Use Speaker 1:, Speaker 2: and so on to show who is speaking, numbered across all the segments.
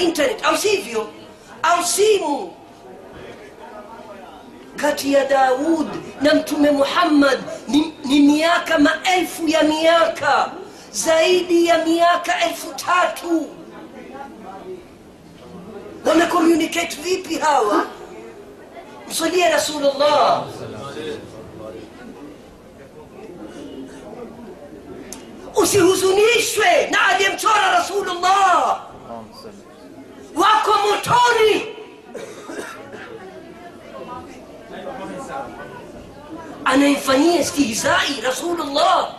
Speaker 1: internet au sivyo? Au simu? Kati ya daud na mtume muhammad ni, ni miaka maelfu ya miaka zaidi ya miaka elfu tatu. Wana communicate vipi hawa? Msalie rasulullah. Usihuzunishwe na aliyemchora rasulullah wako motoni. Anayemfanyia stihzai rasulullah.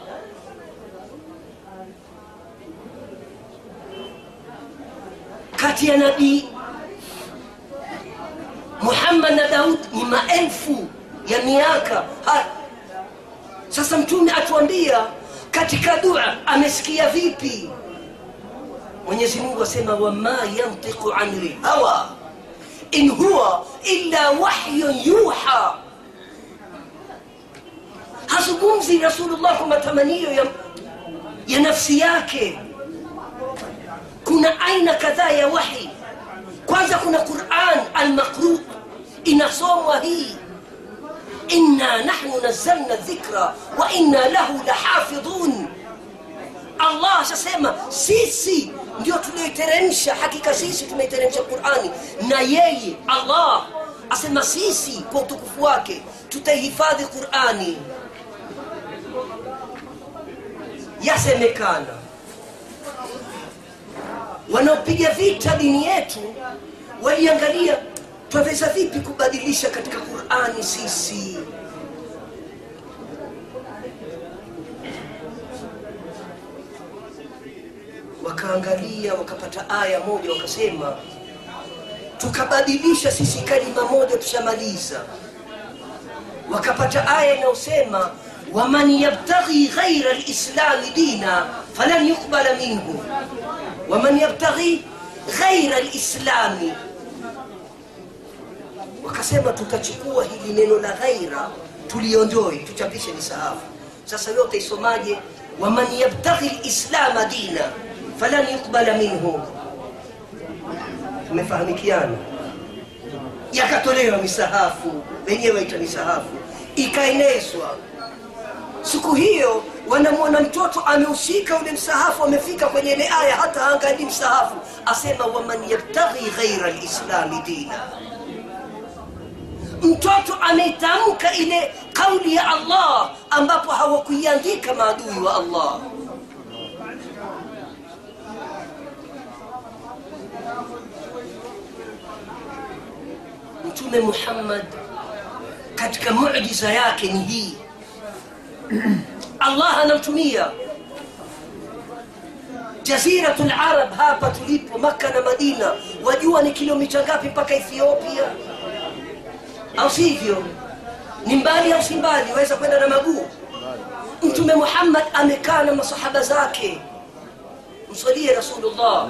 Speaker 1: Kati ya nabii muhammad na daud ni maelfu ya miaka. Ha. sasa mtume atuambia katika dua amesikia vipi mwenyezi mungu asema wama yantiqu an lhawa in huwa illa wahyun yuha. Hazungumzi rasulullah kwa matamanio ya, ya nafsi yake. Kuna aina kadhaa ya wahi kwanza kuna quran almaqru inasomwa hii inna nahnu nazzalna dhikra wa inna lahu lahafidhun. Allah ashasema sisi ndio tulioiteremsha hakika sisi tumeiteremsha qurani. Na yeye allah asema sisi kwa utukufu wake tutaihifadhi qurani. Yasemekana wanaopiga vita dini yetu waliangalia twaweza vipi kubadilisha katika qurani sisi wakaangalia wakapata aya moja wakasema tukabadilisha sisi kalima moja tushamaliza. Wakapata aya inayosema waman yabtaghi ghaira lislami dina falan yuqbala minhu. Waman yabtaghi ghaira lislami wakasema tutachukua hili neno la ghaira tuliondoe tuchapishe misahafu sasa yote isomaje? Waman yabtaghi lislama dina falan yukbala minhu. Tumefahamikiana. Yakatolewa misahafu wenyewe ita misahafu. Ikaenezwa siku hiyo wanamwona mtoto ameushika ule msahafu amefika kwenye ile aya hata angali msahafu. Asema waman yabtaghi ghaira lislami dina. Mtoto ameitamka ile kauli ya allah ambapo hawakuiandika maadui wa allah mtume muhammad katika mujiza yake ni hii. Allah anamtumia. Jaziratu larab hapa tulipo makka na madina. Wajua ni kilomita ngapi mpaka ethiopia? Au sivyo? Ni mbali au si mbali? Waweza kwenda na maguu mtume muhammad amekaa na masahaba zake. Msalie rasulullah.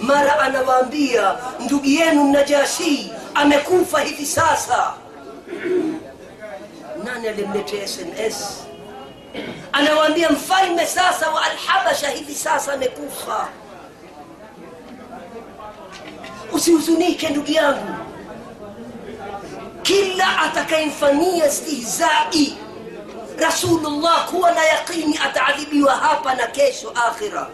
Speaker 1: Mara anawaambia ndugu yenu najashi amekufa hivi sasa. Nani alimletea sms anawaambia mfalme sasa wa alhabasha hivi sasa amekufa. Usihuzunike ndugu yangu. Kila atakayemfanyia stihzai rasulullah kuwa na yaqini ataadhibiwa hapa na kesho akhira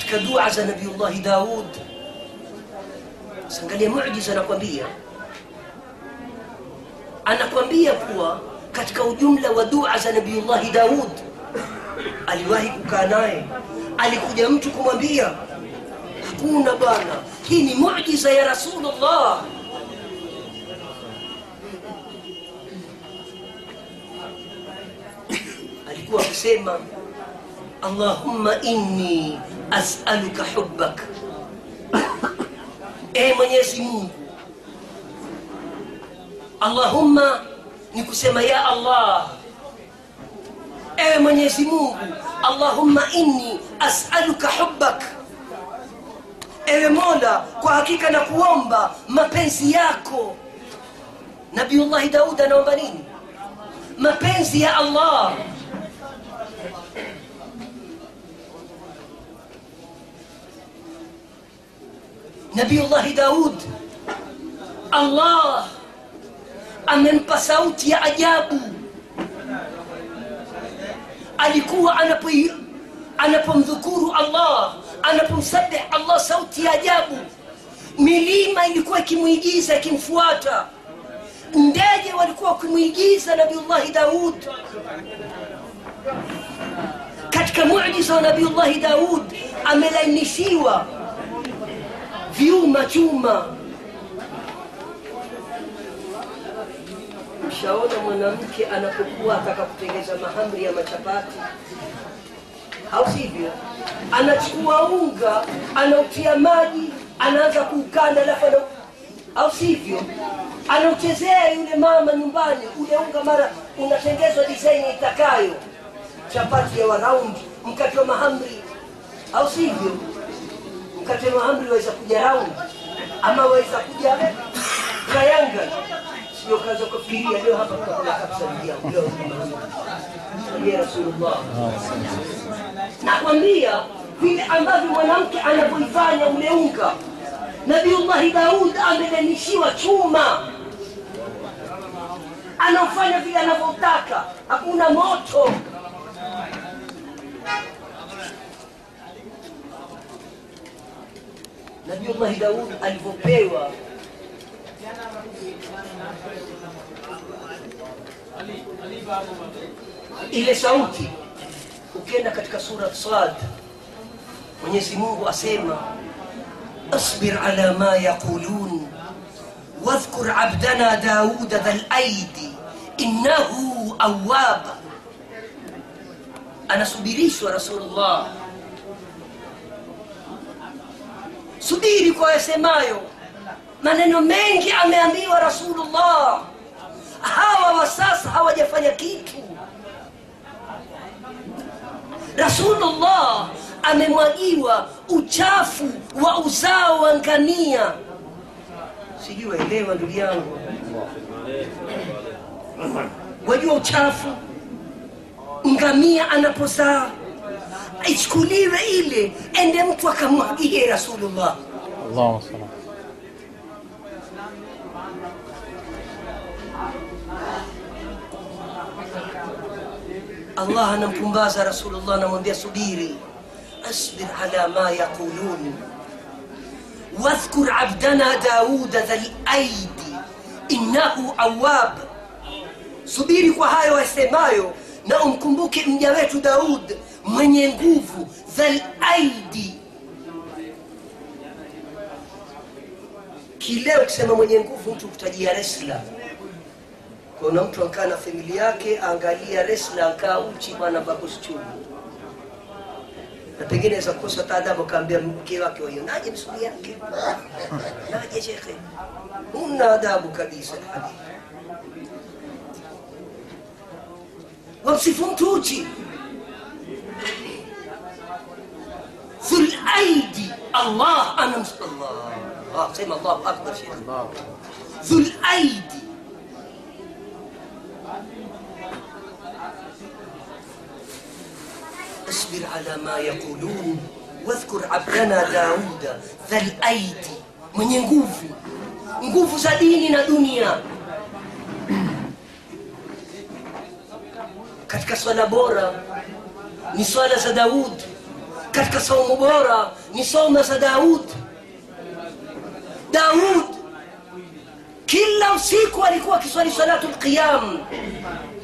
Speaker 1: katika dua za nabiullahi daud. Sangalia mujiza anakwambia anakwambia kuwa katika ujumla wa dua za nabiullahi daud aliwahi kukaa naye. Alikuja mtu kumwambia hakuna bwana hii ni mujiza ya rasulullah. Alikuwa akisema allahumma inni asaluka hubbak. E mwenyezi mungu. Allahumma ni kusema ya allah. Ewe mwenyezi mungu allahumma inni asaluka hubbak. Ewe mola kwa hakika na kuomba mapenzi yako. Nabiullahi daud anaomba nini? Mapenzi ya allah نبي الله داود. الله أمن بصوت يا أجابو. أليكو أنا بي أنا بمذكور الله أنا بمسبح الله صوت يا أجابو. مليما يكو كمويجيزا كمفواتا ندادي ولكو كمويجيزا نبي الله داود. katika mujiza wa nabii llahi daud amelainishiwa vyuma chuma mshaona mwanamke anapokuwa ataka kutengeza mahamri ya machapati? Au sivyo? Anachukua unga anautia maji anaanza kuukanda alafu au sivyo? Anauchezea yule mama nyumbani ule unga mara unatengezwa disaini itakayo. Chapati ya waraundi mkate wa mahamri. Au sivyo mkate wa mahamri waweza kuja raundi ama waweza kuja triangle. Sio kaza kufikiria leo hapa tutakula kabisa leo ni rasulullah. Nakwambia vile ambavyo mwanamke anapoifanya ule unga nabiullahi daud amelenishiwa chuma. Anaofanya vile anavyotaka. Hakuna moto Nabiullahi Daudi alivyopewa ile sauti. Ukienda katika sura Sad, Mwenyezi Mungu asema asbir ala ma yaqulun wadhkur abdana dauda dhal aidi innahu awab. Anasubirishwa Rasulullah subiri kwa yasemayo. Maneno mengi ameambiwa rasulullah. Hawa wa sasa hawajafanya kitu. Rasulullah amemwagiwa uchafu wa uzao wa ngamia. Sijui waelewa ndugu yangu. Wajua uchafu? Ngamia anapozaa ichukuliwe ile ende mtu akamwagie Rasulullah.
Speaker 2: Allahumma salli
Speaker 1: Allah anampumbaza Rasulullah, anamwambia subiri, asbir ala ma yaqulun. Wadhkur abdana Dauda dhal aidi innahu awab, subiri kwa hayo wasemayo na umkumbuke mja wetu Daud mwenye nguvu dhal aidi. Kileo ukisema mwenye nguvu mtu kutajia resla kuna mtu ankaa na familia yake angalia resla akaa uchi bwana babuschuu na pengine aweza kukosa taadabu akaambia mke wake waionaje msuli yake? Naje shekhe. Huna adabu kabisa. Habibi wamsifu mtu uchi في الأيدي. الله أنا مش الله. آه سيما الله أكبر شيء. ذو الأيدي. اصبر على ما يقولون واذكر عبدنا داود. ذا الأيدي. من ينقوف nguvu سديننا دنيا. na ولا بورا. Ni swala za daud. Katika saumu bora ni soma za daud. Daud kila usiku alikuwa akiswali salatu lqiyam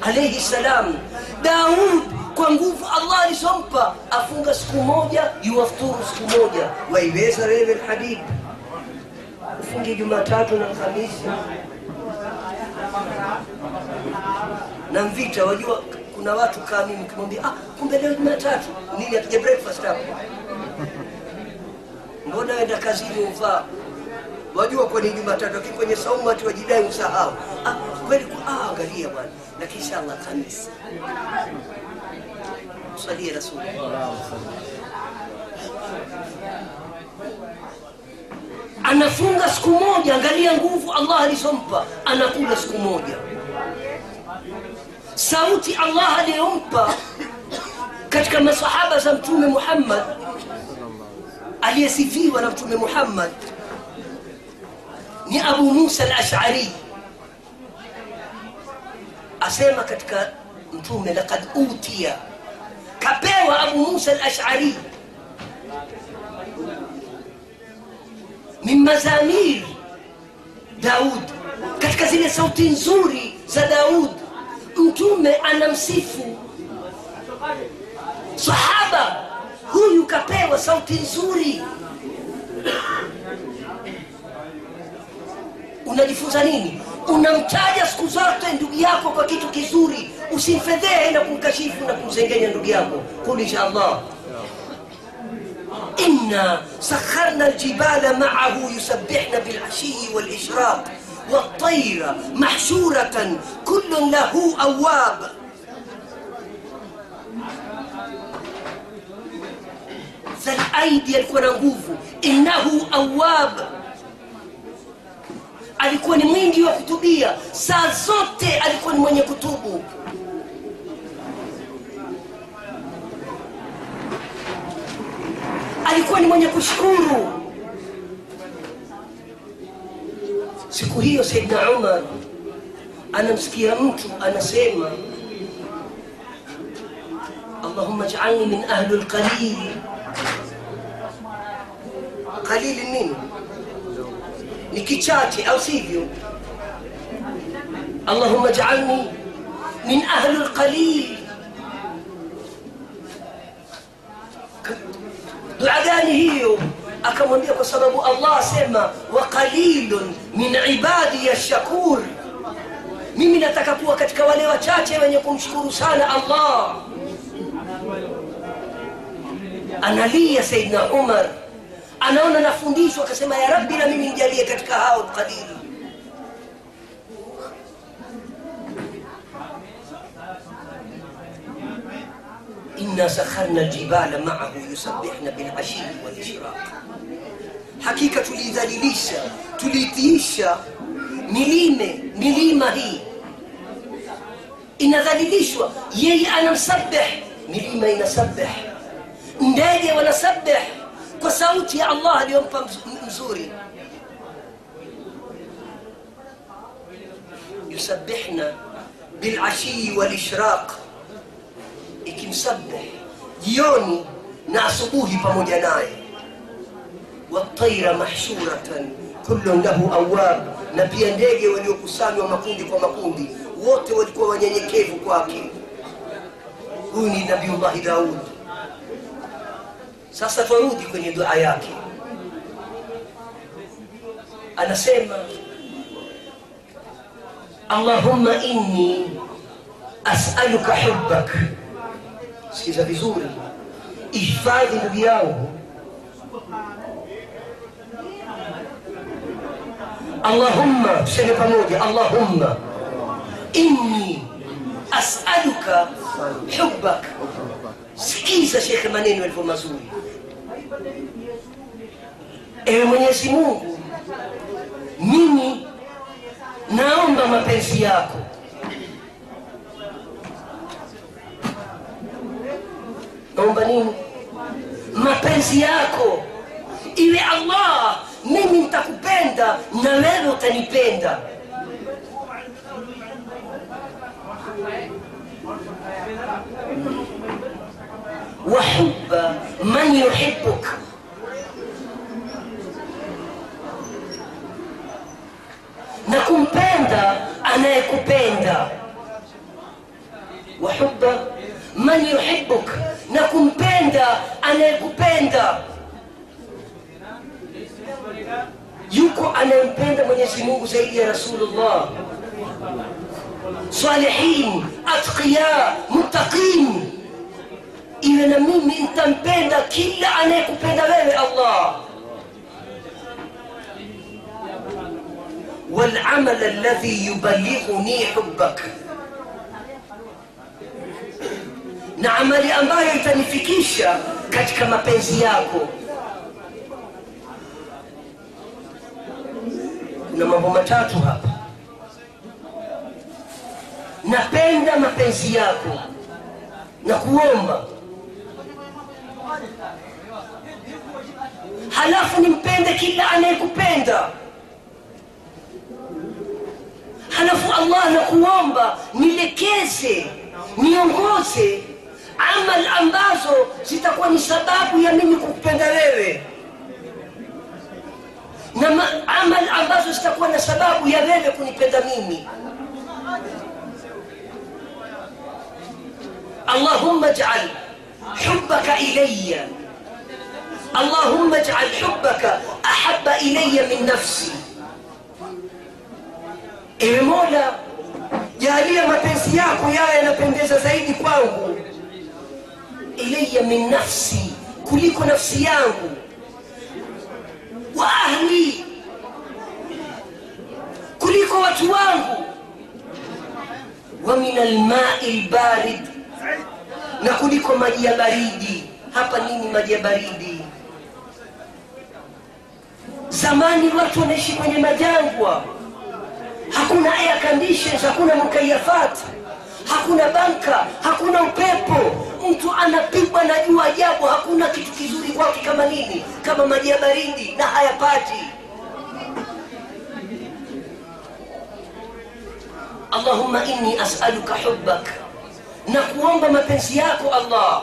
Speaker 1: alaihi salam. Daud kwa nguvu allah alizompa afunga siku moja yuwafturu siku moja. Waiweza wewe lhabibu ufunge jumatatu na alhamisi. Na mvita wajua kuna watu kaa mimi kimwambia ah, kumbe leo jumatatu nini apige breakfast hapo. Mbona wenda kazini uvaa wajua kwa jumatatu lakini kwenye saumu ati wajidai usahau. Ah, kweli ah, angalia bwana. Lakini inshallah khamis. Salie rasul. Anafunga siku moja angalia nguvu allah alizompa anakula siku moja sauti allah aliyompa katika masahaba za mtume muhammad aliyesifiwa na mtume muhammad ni abu musa al-ash'ari asema katika mtume laqad utiya kapewa abu musa al-ash'ari min mazamir daud katika zile sauti nzuri za daud mtume anamsifu sahaba huyu kapewa sauti nzuri unajifunza nini unamtaja siku zote ndugu yako kwa kitu kizuri usimfedhehe na kumkashifu na kumzengenya ndugu yako kul insha allah إنا سخرنا الجبال معه يسبحن بالعشي والإشراق والطير محشورة كل له أواب فالأيدي alikuwa na nguvu innahu awab alikuwa ni mwingi wa kutubia saa zote alikuwa ni mwenye kutubu alikuwa ni mwenye kushukuru Siku hiyo saidna umar anamsikia mtu anasema allahumma jaalni min ahli lqalil qalili nini ni kichache au sivyo allahumma jaalni min ahli lqalil dua gani hiyo akamwambia kwa sababu allah asema wa qalilun min ibadi ya shakur mimi nataka kuwa katika wale wachache wenye kumshukuru sana allah. Analia saidna umar. Anaona nafundishwa akasema ya rabbi na mimi nijalie katika hao qalili إنا سخرنا الجبال معه يسبحن بالعشي والإشراق. حقيقة تليذلليشا تليذيشا مليمة مليمة هي. إن ذلليشا يي أنا نسبح مليمة ينسبح ندادي ونسبح قصوت يا الله اليوم مزوري. يسبحنا بالعشي والإشراق. Ikimsabih jioni na asubuhi pamoja naye. Wataira mahshuratan kullun lahu awab na pia ndege waliokusanywa makundi kwa makundi wote walikuwa wanyenyekevu kwake. Huyu ni nabiullahi daud. Sasa twarudi kwenye dua yake. Anasema allahumma inni asaluka hubbak sikiza vizuri. Hifadhi ndugu yangu. Allahumma tuseme pamoja allahumma. Inni asaluka hubbak. Sikiza shekhe maneno yalivyo mazuri. Ewe mwenyezi mungu mimi naomba mapenzi yako naomba nini mapenzi yako iwe allah mimi nitakupenda na wewe utanipenda وحب من يحبك na kumpenda anayekupenda wahuba man yuhibuk na kumpenda anayekupenda yuko anayempenda mwenyezi mungu zaidi ya rasulullah salihin atqiya muttaqin iwe na mimi ntampenda kila anayekupenda wewe allah والعمل الذي يبلغني حبك na amali ambayo itanifikisha katika mapenzi yako. Kuna mambo matatu hapa. Napenda mapenzi yako. Na kuomba halafu nimpende kila anayekupenda. Halafu allah nakuomba nilekeze niongoze amal ambazo zitakuwa ni sababu ya mimi kukupenda wewe na ma- amal ambazo zitakuwa na sababu ya wewe kunipenda mimi اللهم اجعل حبك الي اللهم اجعل حبك احب الي من نفسي ewe mola jalia mapenzi yako yawe yanapendeza zaidi kwangu ilaya min nafsi kuliko nafsi yangu. Wa ahli kuliko watu wangu. Wa min almai lbarid na kuliko maji ya baridi. Hapa nini maji ya baridi? Zamani watu wanaishi kwenye majangwa. Hakuna air conditions hakuna mukayafat hakuna banka hakuna upepo mtu anapigwa na jua ajabu hakuna kitu kizuri kwake kama nini kama maji ya baridi na hayapati allahumma inni asaluka hubbak na kuomba mapenzi yako allah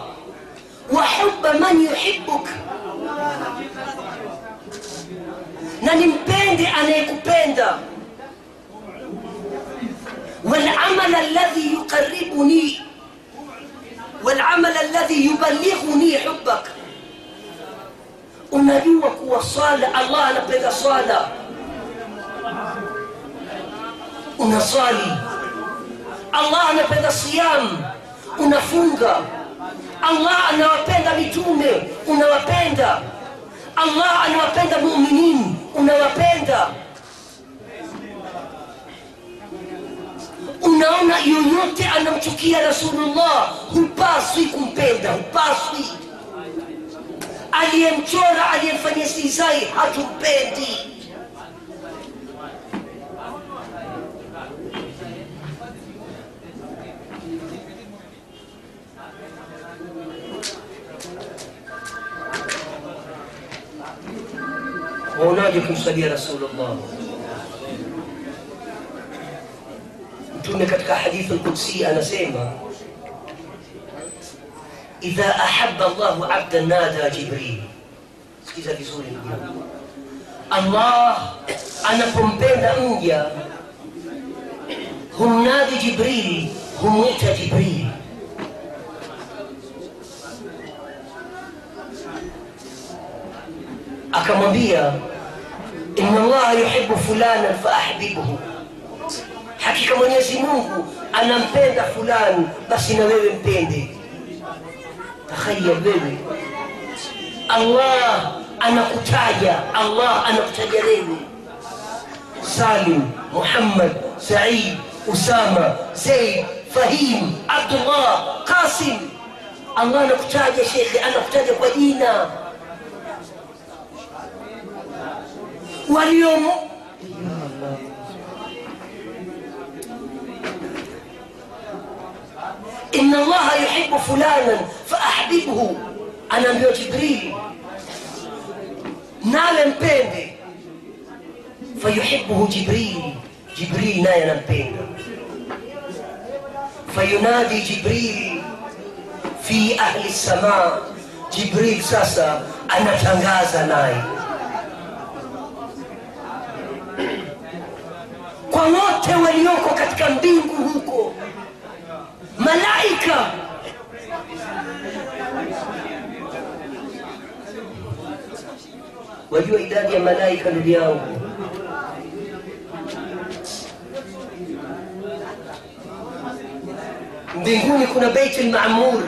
Speaker 1: wa hubba man yuhibuk na nimpende anayekupenda والعمل الذي يقربني والعمل الذي يبلغني حبك. أنريوك وصال الله لقد صال أنصالي الله لقد صيام. أنفنغ الله أنا بتومي أنا الله أنا مؤمنين. não te que era sobre o passo e com pedra, um passo e. Ali em chora, ali em fanhecizei, a tu pedi. O nadie custodia Rasulullah. كنا كتك حديث القدسي أنا سيما. إذا أحب الله عبدا نادى جبريل. سكيزا بزوري الله الله أنا فمبين أنجيا هم نادي جبريل هم موتى جبريل؟ أكمبيا إن الله يحب فلانا فأحببه. Hakika mwenyezi mungu anampenda fulani basi na wewe mpende takhayal wewe allah anakutaja allah anakutaja wewe salim muhammad said usama zaid fahim abdullah qasim allah anakutaja shekhe anakutaja kwa jina waliomo إن الله يحب فلانا فأحببه. أنا ميو جبريل. نال مبيندي فيحبه جبريل. جبريل نايا مبيندي فينادي جبريل في أهل السماء. جبريل ساسا أنا تنغازا ناي. Kwa wote walioko katika ملائكة. ويو إداد يا ملائكة اليوم بيقول يكون بيت المعمور